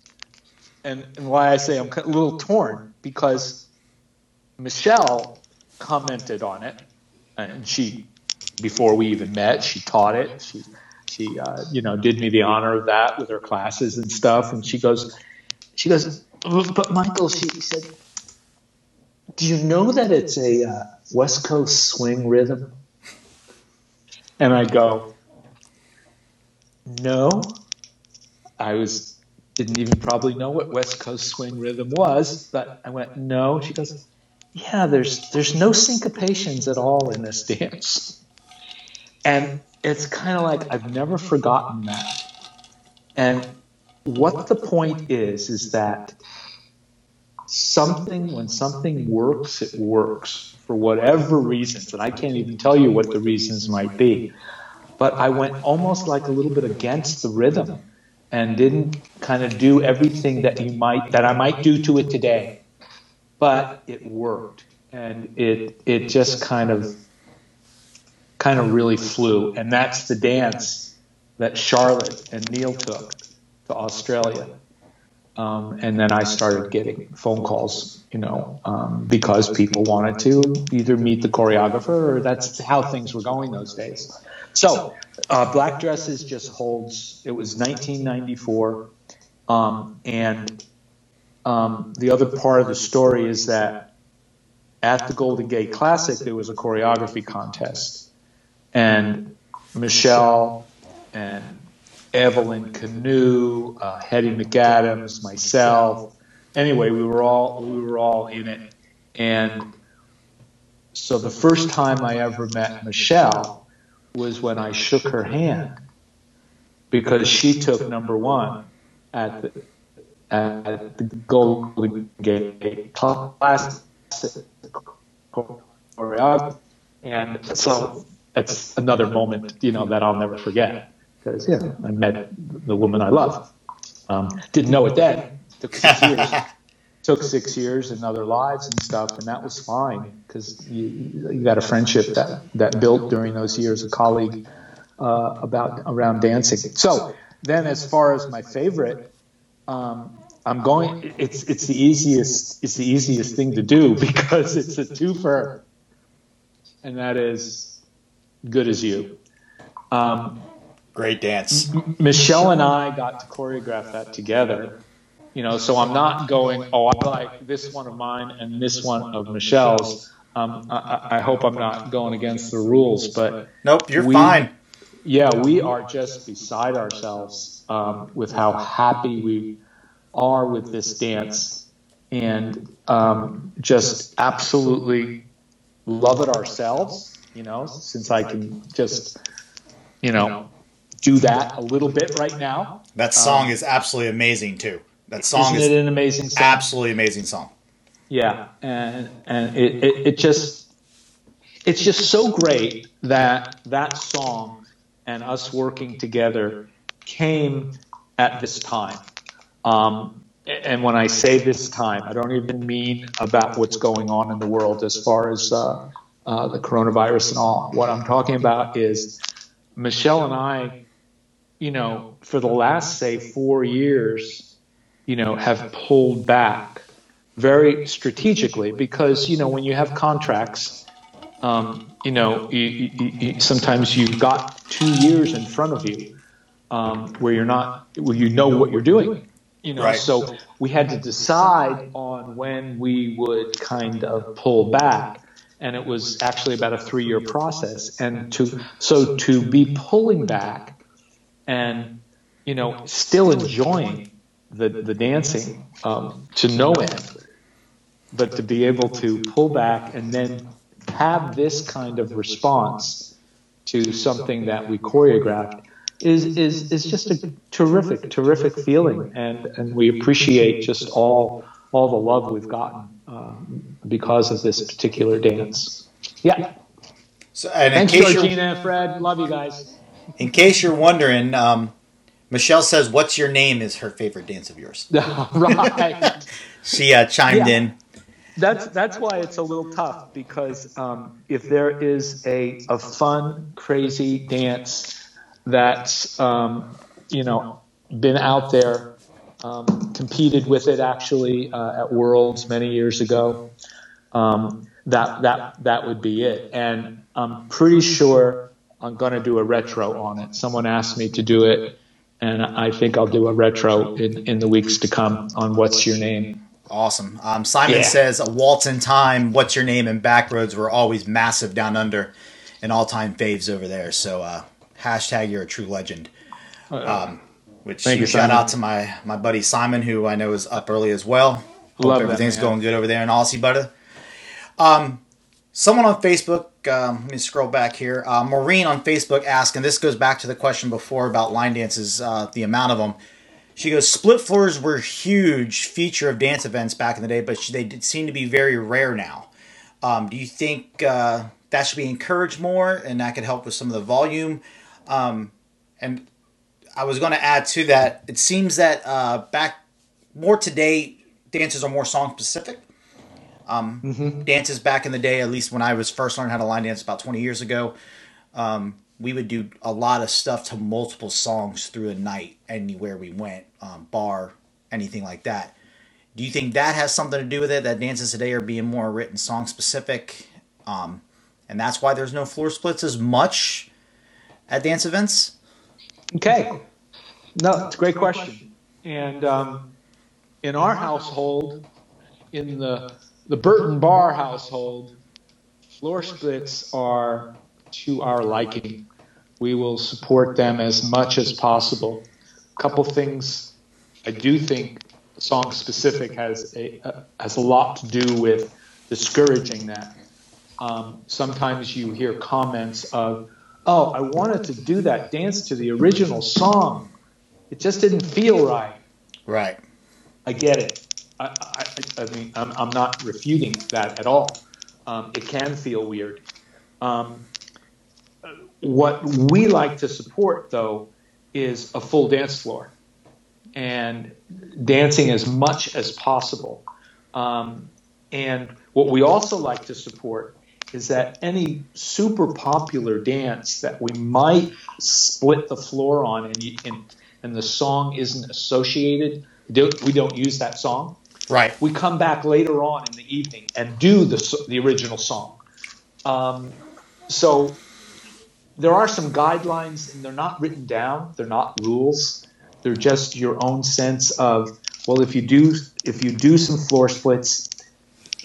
Speaker 2: and, and why I say I'm a little torn because Michele commented on it, and she, before we even met, she taught it. She, she, uh, you know, did me the honor of that with her classes and stuff. And she goes, she goes, but Michael, she said, do you know that it's a uh, West Coast swing rhythm? And I go, no. I was didn't even probably know what West Coast swing rhythm was, but I went, no. She goes, yeah, there's there's no syncopations at all in this dance, and it's kind of like I've never forgotten that. And what the point is is that something when something works, it works for whatever reasons, and I can't even tell you what the reasons might be. But I went almost like a little bit against the rhythm and didn't kind of do everything that you might that I might do to it today but it worked, and it it just kind of kind of really flew, and that's the dance that Charlotte and Neil took to Australia. Um, and then I started getting phone calls, you know, um, because people wanted to either meet the choreographer or that's how things were going those days. So, uh, Black Dresses just holds, it was 1994, um, and um, the other part of the story is that at the Golden Gate Classic, there was a choreography contest. And Michele and Evelyn Canoe, uh, Hetty McAdams, myself. Anyway, we were all we were all in it, and so the first time I ever met Michele was when I shook her hand because she took number one at the at the Golden Gate Classic and so it's another moment, you know, that I'll never forget because yeah, I met the woman I love. Um, didn't know it then. Took six years. Took six years in other lives and stuff, and that was fine because you, you got a friendship that that built during those years, a colleague uh, about around dancing. So then, as far as my favorite, um, I'm going. It's it's the easiest. It's the easiest thing to do because it's a twofer, and that is good as you.
Speaker 1: Um, Great dance.
Speaker 2: M- Michele and I got to choreograph that together. You know, so I'm not going. Oh, I like this one of mine and this one of Michele's. Um, I, I, hope I'm not going against the rules, but
Speaker 1: nope, you're we, fine.
Speaker 2: Yeah, we are just beside ourselves um, with how happy we are with this dance and um, just absolutely love it ourselves, you know, since I can just, you know, do that a little bit right now.
Speaker 1: That song um, is absolutely amazing too. That song
Speaker 2: is an amazing song?
Speaker 1: Absolutely amazing song.
Speaker 2: Yeah, and and it, it, it just it's just so great that that song and us working together came at this time um, and when I say this time, I don't even mean about what's going on in the world as far as uh, uh, the coronavirus and all. What I'm talking about is Michele and I, you know, for the last, say, four years, you know, have pulled back very strategically because, you know, when you have contracts, um, you know, you, you, you, sometimes you've got two years in front of you um, where you're not, where you know what you're doing. You know,
Speaker 1: Right.
Speaker 2: so we had to decide on when we would kind of pull back, and it was actually about a three-year process. And to so to be pulling back and you know still enjoying the the dancing um, to no end, but to be able to pull back and then have this kind of response to something that we choreographed is is is just a terrific terrific feeling and and we appreciate just all all the love we've gotten um, because of this particular dance yeah
Speaker 1: So, and in
Speaker 2: thanks
Speaker 1: case, you're,
Speaker 2: georgina fred love you guys
Speaker 1: in case you're wondering, um, Michele says, "What's your name?" is her favorite dance of yours.
Speaker 2: right
Speaker 1: She uh, chimed
Speaker 2: Yeah.
Speaker 1: in.
Speaker 2: that's that's why it's a little tough because um, if there is a a fun crazy dance that's um, you know been out there um, competed with it actually uh, at Worlds many years ago um, that that that would be it and I'm pretty sure I'm going to do a retro on it someone asked me to do it and I think I'll do a retro in, in the weeks to come on what's your name
Speaker 1: Awesome. Um, Simon
Speaker 2: Yeah.
Speaker 1: says, "A waltz in time." What's your name? And backroads were always massive down under, and all-time faves over there. So uh, hashtag you're a true legend. Um, which
Speaker 2: Thank you,
Speaker 1: shout
Speaker 2: Simon.
Speaker 1: out to my my buddy Simon, who I know is up early as well. Hope
Speaker 2: Love that
Speaker 1: everything's
Speaker 2: man.
Speaker 1: going good over there in Aussie, butter. Um, someone on Facebook. Um, let me scroll back here. Uh, Maureen on Facebook asked, and this goes back to the question before about line dances, uh, the amount of them. She goes, split floors were huge feature of dance events back in the day, but they did seem to be very rare now. Um, do you think uh, that should be encouraged more, and that could help with some of the volume? Um, and I was going to add to that. It seems that uh, back more today, dances are more song specific. Um, Dances back in the day, at least when I was first learning how to line dance about twenty years ago, um, we would do a lot of stuff to multiple songs through a night, anywhere we went, um, bar, anything like that. Do you think that has something to do with it? That dances today are being more written song specific, um, and that's why there's no floor splits as much at dance events.
Speaker 2: Okay. No, it's a great question. And um, in our household, in the the Perron Barr household, floor splits are to our liking. We will support them as much as possible. A couple things I do think song specific has a uh, has a lot to do with discouraging that. Um, sometimes you hear comments of, "Oh, I wanted to do that dance to the original song. It just didn't feel right."
Speaker 1: Right.
Speaker 2: I get it. I, I, I mean, I'm, I'm not refuting that at all. Um, it can feel weird. Um, what we like to support, though, is a full dance floor and dancing as much as possible. Um, and what we also like to support is that any super popular dance that we might split the floor on and, and, and the song isn't associated, we don't use that song
Speaker 1: Right.
Speaker 2: we come back later on in the evening and do the the original song. Um, so there are some guidelines, and they're not written down. They're not rules. They're just your own sense of well, if you do if you do some floor splits,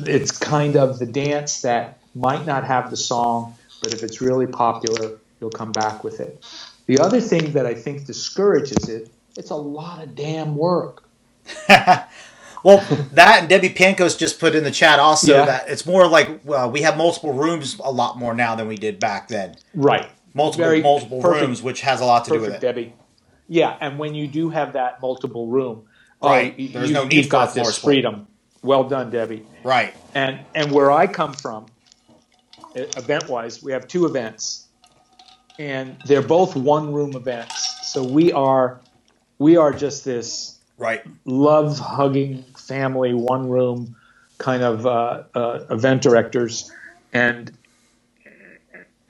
Speaker 2: it's kind of the dance that might not have the song, but if it's really popular, you'll come back with it. The other thing that I think discourages it, it's a lot of damn work.
Speaker 1: Well, that and Debbie Pankos just put in the chat also
Speaker 2: Yeah.
Speaker 1: that it's more like uh, we have multiple rooms a lot more now than we did back then.
Speaker 2: Right.
Speaker 1: Multiple
Speaker 2: Very
Speaker 1: multiple
Speaker 2: perfect.
Speaker 1: rooms, which has a lot to do with it.
Speaker 2: Debbie. Yeah, and when you do have that multiple room, oh,
Speaker 1: Right.
Speaker 2: you,
Speaker 1: There's no need
Speaker 2: you've got this freedom. Well done, Debbie.
Speaker 1: Right.
Speaker 2: And and where I come from, event wise, we have two events, and they're both one room events. So we are we are just this
Speaker 1: Right.
Speaker 2: love hugging family, one room kind of uh, uh, event directors, and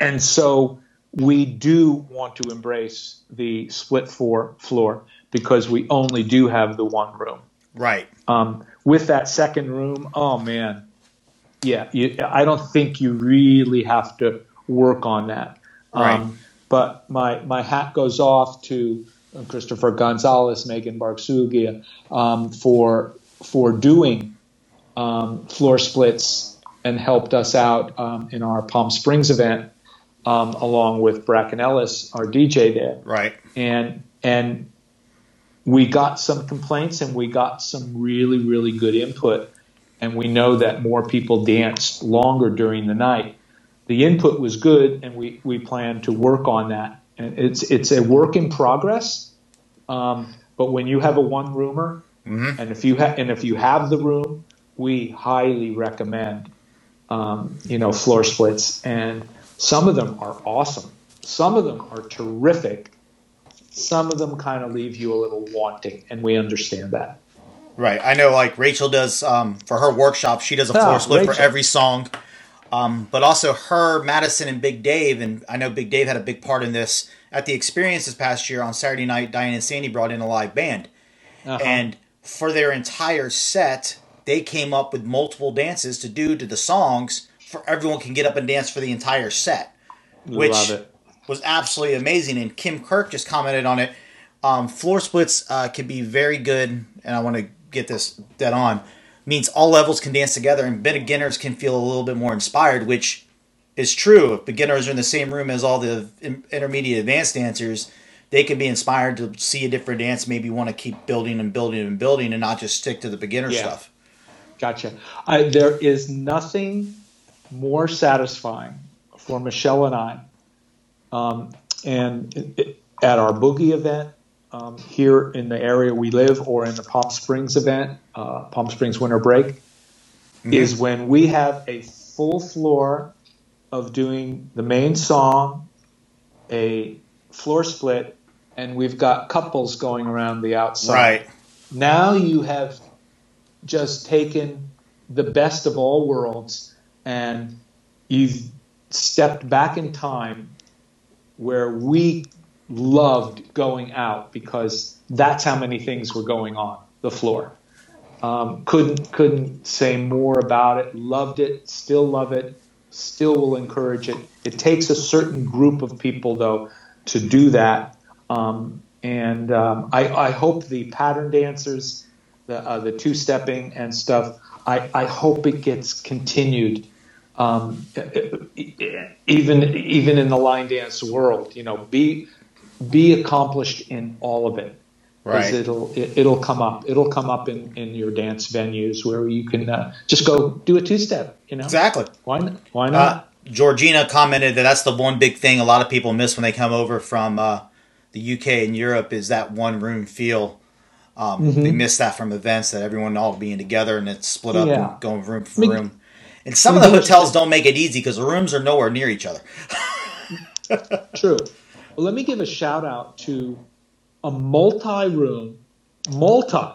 Speaker 2: and so we do want to embrace the split four floor because we only do have the one room.
Speaker 1: Right.
Speaker 2: Um, with that second room, oh man, yeah, you, I don't think you really have to work on that.
Speaker 1: Right.
Speaker 2: Um, but my my hat goes off to Christopher Gonzalez, Megan Barksugia, um, for for doing um, floor splits and helped us out um, in our Palm Springs event, um, along with Bracken Ellis, our DJ there.
Speaker 1: Right.
Speaker 2: And and we got some complaints and we got some really really good input, and we know that more people danced longer during the night. The input was good, and we we plan to work on that. And it's it's a work in progress. Um, but when you have a one roomer,
Speaker 1: Mm-hmm.
Speaker 2: and if you ha- and if you have the room, we highly recommend um, you know floor splits, and some of them are awesome. Some of them are terrific. Some of them kind of leave you a little wanting, and we understand that.
Speaker 1: Right. I know, like Rachel does um, for her workshop. She does a floor
Speaker 2: Ah,
Speaker 1: split for every song. Um, but also her, Madison, and Big Dave, and I know Big Dave had a big part in this at the experience this past year on Saturday night. Diane and Sandy brought in a live band,
Speaker 2: Uh-huh.
Speaker 1: and for their entire set, they came up with multiple dances to do to the songs for everyone can get up and dance for the entire set, which was absolutely amazing. And Kim Kirk just commented on it. Um, floor splits uh, can be very good, and I want to get this dead on. Means all levels can dance together, and beginners can feel a little bit more inspired, which is true. If beginners are in the same room as all the intermediate advanced dancers, they can be inspired to see a different dance, maybe want to keep building and building and building, and not just stick to the beginner
Speaker 2: Yeah.
Speaker 1: stuff.
Speaker 2: Gotcha. I, there is nothing more satisfying for Michele and I, um, and it- it- at our boogie event um, here in the area we live, or in the Palm Springs event, uh, Palm Springs Winter Break, is when we have a full floor of doing the main song, a floor split, and we've got couples going around the outside
Speaker 1: Right.
Speaker 2: now you have just taken the best of all worlds and you've stepped back in time where we loved going out because that's how many things were going on the floor. Um, couldn't couldn't say more about it. Loved it. Still love it. Still will encourage it. It takes a certain group of people though to do that. Um, and um, I, I hope the pattern dancers the, uh, the two stepping and stuff I, I hope it gets continued um, even even in the line dance world. You know be be accomplished in all of it
Speaker 1: Right.
Speaker 2: it'll it, it'll come up it'll come up in, in your dance venues where you can uh, just go do a two step you know
Speaker 1: Exactly.
Speaker 2: why not why not
Speaker 1: Uh, Georgina commented that that's the one big thing a lot of people miss when they come over from uh, the UK and Europe is that one room feel. Um,
Speaker 2: Mm-hmm.
Speaker 1: They miss that from events that everyone all being together and it's split up
Speaker 2: Yeah.
Speaker 1: and going room for
Speaker 2: mean,
Speaker 1: room. And some of the hotels don't make it easy because the rooms are nowhere near each other.
Speaker 2: True. Let me give a shout out to a multi-room, multi,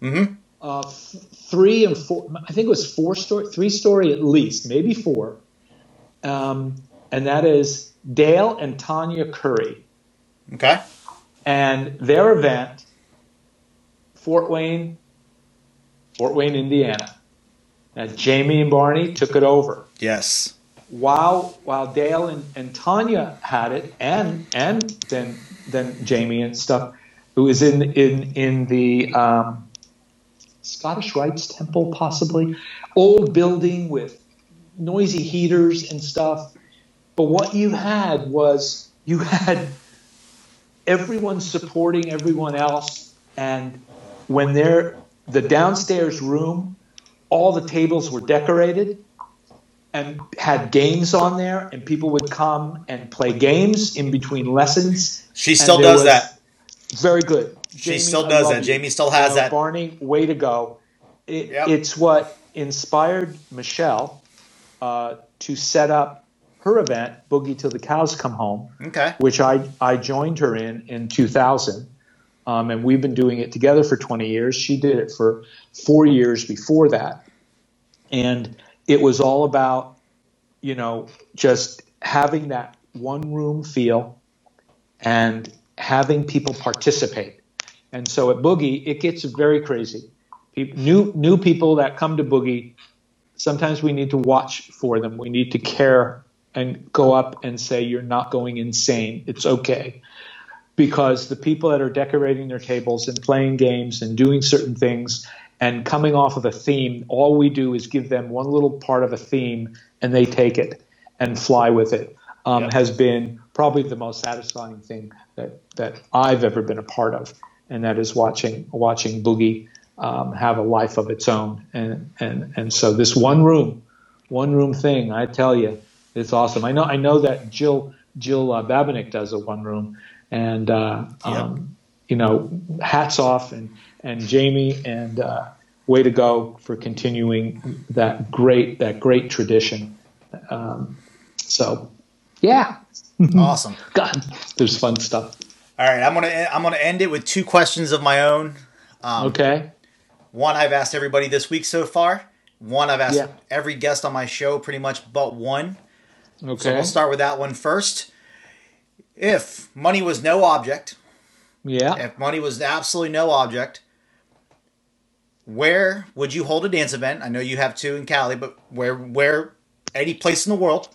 Speaker 1: Mhm.
Speaker 2: uh, f- three and four. I think it was four story, three story at least, maybe four. Um, and that is Dale and Tanya Curry,
Speaker 1: Okay.
Speaker 2: and their event, Fort Wayne, Fort Wayne, Indiana. Now Jamie and Barney took it over
Speaker 1: Yes.
Speaker 2: While while Dale and, and Tanya had it, and and then then Jamie and stuff, it was in in in the um, Scottish Rites Temple, possibly old building with noisy heaters and stuff. But what you had was you had everyone supporting everyone else, and when they're the downstairs room, all the tables were decorated and had games on there, and people would come and play games in between lessons.
Speaker 1: She still does that.
Speaker 2: Very good.
Speaker 1: She still does that.
Speaker 2: love
Speaker 1: Jamie still has
Speaker 2: You know,
Speaker 1: that.
Speaker 2: Barney, way to go. It,
Speaker 1: Yep.
Speaker 2: It's what inspired Michele uh, to set up her event, Boogie Till the Cows Come Home,
Speaker 1: Okay.
Speaker 2: which I, I joined her in in 2000. Um, and we've been doing it together for 20 years. She did it for four years before that. And it was all about, you know, just having that one room feel and having people participate. And so at Boogie, it gets very crazy. People, new new people that come to boogie. Sometimes we need to watch for them. We need to care and go up and say, "You're not going insane. It's okay." Because the people that are decorating their tables and playing games and doing certain things and coming off of a theme, all we do is give them one little part of a theme and they take it and fly with it. Um, yep. Has been probably the most satisfying thing that, that I've ever been a part of, and that is watching watching Boogie um, have a life of its own. And and and so this one room, one room thing, I tell you, it's awesome. I know I know that Jill Jill uh, Babinec does a one room, and uh, yep. um, you know, hats off and and Jamie and uh, way to go for continuing that great that great tradition. Um, so, yeah,
Speaker 1: awesome.
Speaker 2: God, there's fun stuff.
Speaker 1: All right, I'm gonna I'm gonna end it with two questions of my own.
Speaker 2: Um, okay.
Speaker 1: One I've asked everybody this week so far. One I've asked yeah. every guest on my show, pretty much, but one. Okay. So we'll start with that one first. If money was no object,
Speaker 2: yeah.
Speaker 1: If money was absolutely no object, where would you hold a dance event? I know you have two in Cali, but where where any place in the world?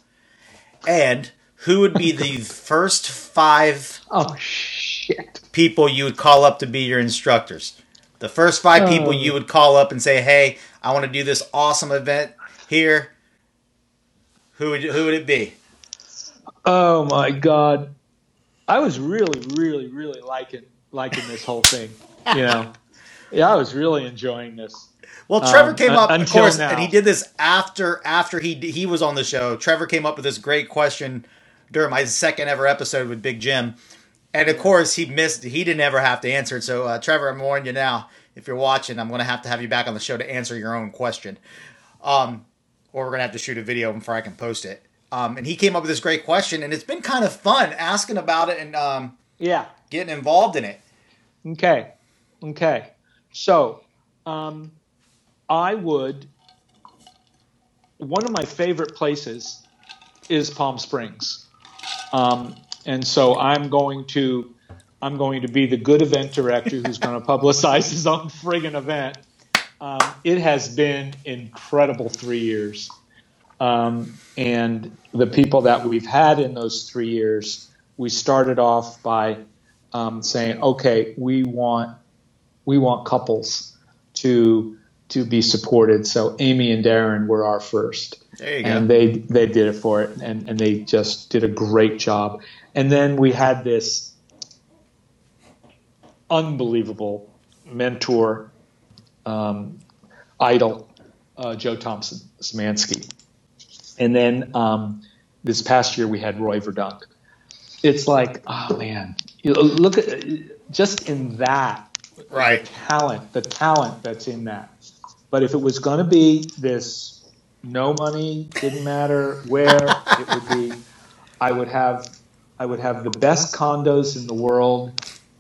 Speaker 1: And who would be the first five
Speaker 2: oh shit
Speaker 1: people you would call up to be your instructors? The first five oh. people you would call up and say, "Hey, I want to do this awesome event here." Who would who would it be?
Speaker 2: Oh my god. I was really, really, really liking liking this whole thing. You know, yeah, I was really enjoying this.
Speaker 1: Well, Trevor um, came up, of course, now. and he did this after after he he was on the show. Trevor came up with this great question during my second ever episode with Big Jim, and of course he missed. He didn't ever have to answer it. So, uh, Trevor, I'm warning you now. If you're watching, I'm going to have to have you back on the show to answer your own question, um, or we're going to have to shoot a video before I can post it. Um, and he came up with this great question, and it's been kind of fun asking about it and um,
Speaker 2: yeah,
Speaker 1: getting involved in it.
Speaker 2: Okay, okay. So um, I would. One of my favorite places is Palm Springs, um, and so I'm going to I'm going to be the good event director who's going to publicize his own friggin' event. Um, it has been incredible three years. Um, and the people that we've had in those three years, we started off by um, saying, okay, we want we want couples to to be supported. So Amy and Darren were our first, and they they did it for it, and and they just did a great job. And then we had this unbelievable mentor, um, idol, uh, Jo Thompson Szymanski and then um, this past year we had Roy Verdonk. It's like, oh man, you look at just in that
Speaker 1: right
Speaker 2: talent, the talent that's in that. But if it was going to be this, no money didn't matter where it would be. I would have, I would have the best condos in the world,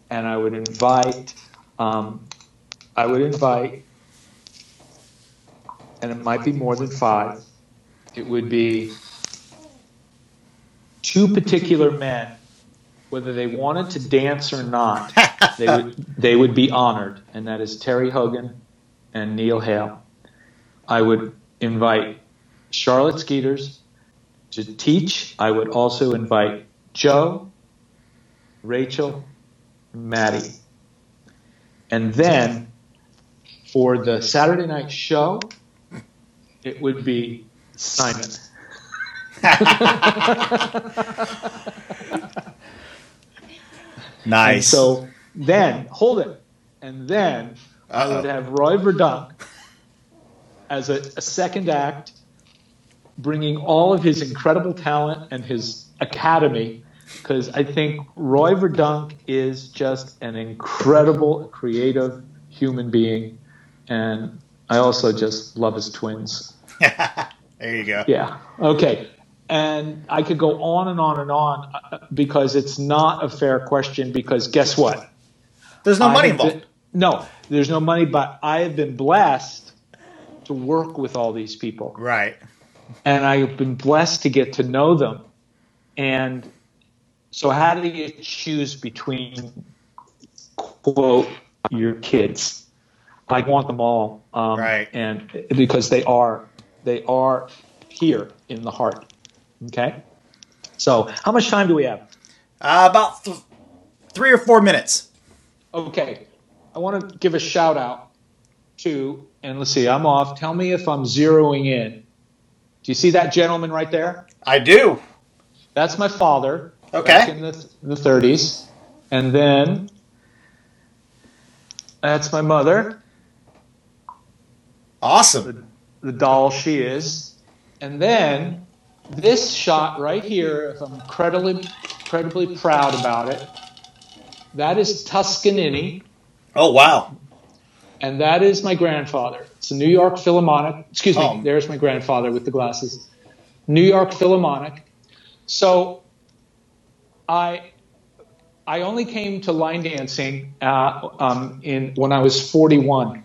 Speaker 2: and I would invite, um, I would invite, and it might be more than five it would be two particular men, whether they wanted to dance or not, they would they would be honored, and that is Terry Hogan and Neil Hale. I would invite Charlotte Skeeters to teach. I would also invite Jo, Rachel, Maddie. And then for the Saturday night show, it would be Simon.
Speaker 1: nice.
Speaker 2: And so then, hold it. And then. I would have Roy Verdonk as a, a second act, bringing all of his incredible talent and his academy because I think Roy Verdonk is just an incredible, creative human being, and I also just love his twins.
Speaker 1: There you go.
Speaker 2: Yeah. Okay. And I could go on and on and on uh, because it's not a fair question. Because guess what?
Speaker 1: There's no I money involved. Been,
Speaker 2: no, there's no money, but I have been blessed to work with all these people.
Speaker 1: Right.
Speaker 2: And I have been blessed to get to know them. And so, how do you choose between, quote, your kids? I want them all, um,
Speaker 1: Right.
Speaker 2: And because they are they are here in the heart. Okay. So, how much time do we have?
Speaker 1: Uh, about th- three or four minutes.
Speaker 2: Okay. I want to give a shout out to, and let's see, I'm off. Tell me if I'm zeroing in. Do you see that gentleman right there?
Speaker 1: I do.
Speaker 2: That's my father.
Speaker 1: Okay.
Speaker 2: Back in the, the 30s. And then that's my mother,
Speaker 1: Awesome.
Speaker 2: the doll she is. And then this shot right here, if I'm incredibly, incredibly proud about it, that is Toscanini.
Speaker 1: Oh wow.
Speaker 2: and that is my grandfather. It's a New York Philharmonic. Excuse me,
Speaker 1: Oh.
Speaker 2: there's my grandfather with the glasses. New York Philharmonic. So I I only came to line dancing uh, um, in when I was 41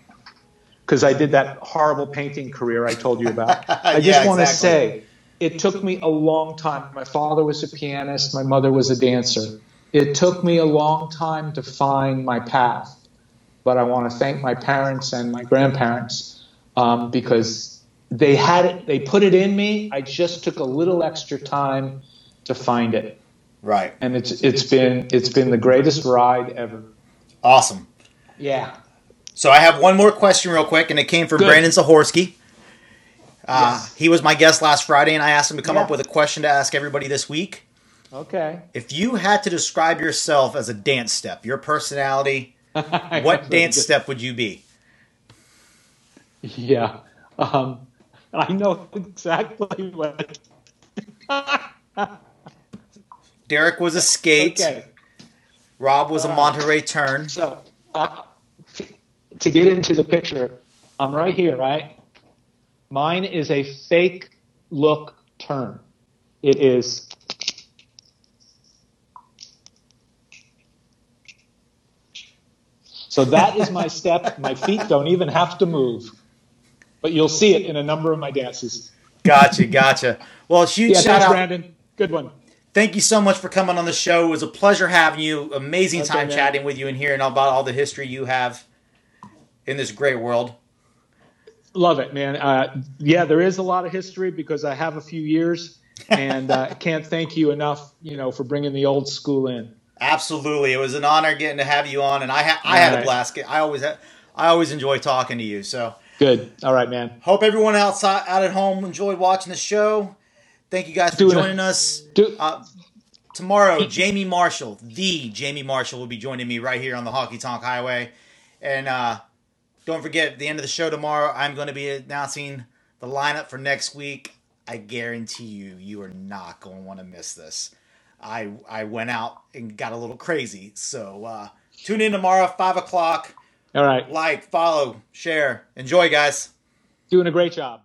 Speaker 2: because I did that horrible painting career I told you about. I just
Speaker 1: Yeah,
Speaker 2: want to
Speaker 1: exactly.
Speaker 2: say it took me a long time. My father was a pianist, my mother was a dancer. It took me a long time to find my path but I want to thank my parents and my grandparents um, because they had it, they put it in me. I just took a little extra time to find it,
Speaker 1: Right.
Speaker 2: and it's it's been it's been the greatest ride ever.
Speaker 1: Awesome.
Speaker 2: Yeah.
Speaker 1: So I have one more question, real quick, and it came from
Speaker 2: Good.
Speaker 1: Brandon Zahorsky. Uh,
Speaker 2: Yes.
Speaker 1: He was my guest last Friday, and I asked him to come
Speaker 2: Yeah.
Speaker 1: up with a question to ask everybody this week.
Speaker 2: Okay.
Speaker 1: If you had to describe yourself as a dance step, your personality, what dance step would you be?
Speaker 2: Yeah. Um, I know exactly what.
Speaker 1: Derek was a skate.
Speaker 2: okay.
Speaker 1: Rob was a Monterey turn.
Speaker 2: So, uh, to get into the picture, I'm right here, right? Mine is a fake look turn. It is. So that is my step. My feet don't even have to move. But you'll see it in a number of my dances.
Speaker 1: Gotcha, gotcha. Well, huge
Speaker 2: Yeah,
Speaker 1: shout
Speaker 2: thanks,
Speaker 1: out.
Speaker 2: Brandon. Good one.
Speaker 1: Thank you so much for coming on the show. It was a pleasure having you. Amazing
Speaker 2: Okay,
Speaker 1: time
Speaker 2: man.
Speaker 1: chatting with you and hearing about all the history you have in this great world.
Speaker 2: Love it, man. Uh, yeah, there is a lot of history because I have a few years, and uh, can't thank you enough, you know, for bringing the old school in.
Speaker 1: Absolutely, it was an honor getting to have you on, and I ha- I had a blast. I always ha- I always enjoy talking to you. So
Speaker 2: Good. All right, man.
Speaker 1: hope everyone outside out at home enjoyed watching the show. Thank you guys for
Speaker 2: Doing a-
Speaker 1: joining us.
Speaker 2: Do,
Speaker 1: Uh, tomorrow, Jamie Marshall, the Jamie Marshall, will be joining me right here on the Honky Tonk Highway. And uh, don't forget, at the end of the show tomorrow, I'm going to be announcing the lineup for next week. I guarantee you, you are not going to want to miss this. I I went out and got a little crazy. So uh, tune in tomorrow, five o'clock.
Speaker 2: all right.
Speaker 1: Like, follow, share, enjoy, guys.
Speaker 2: Doing a great job.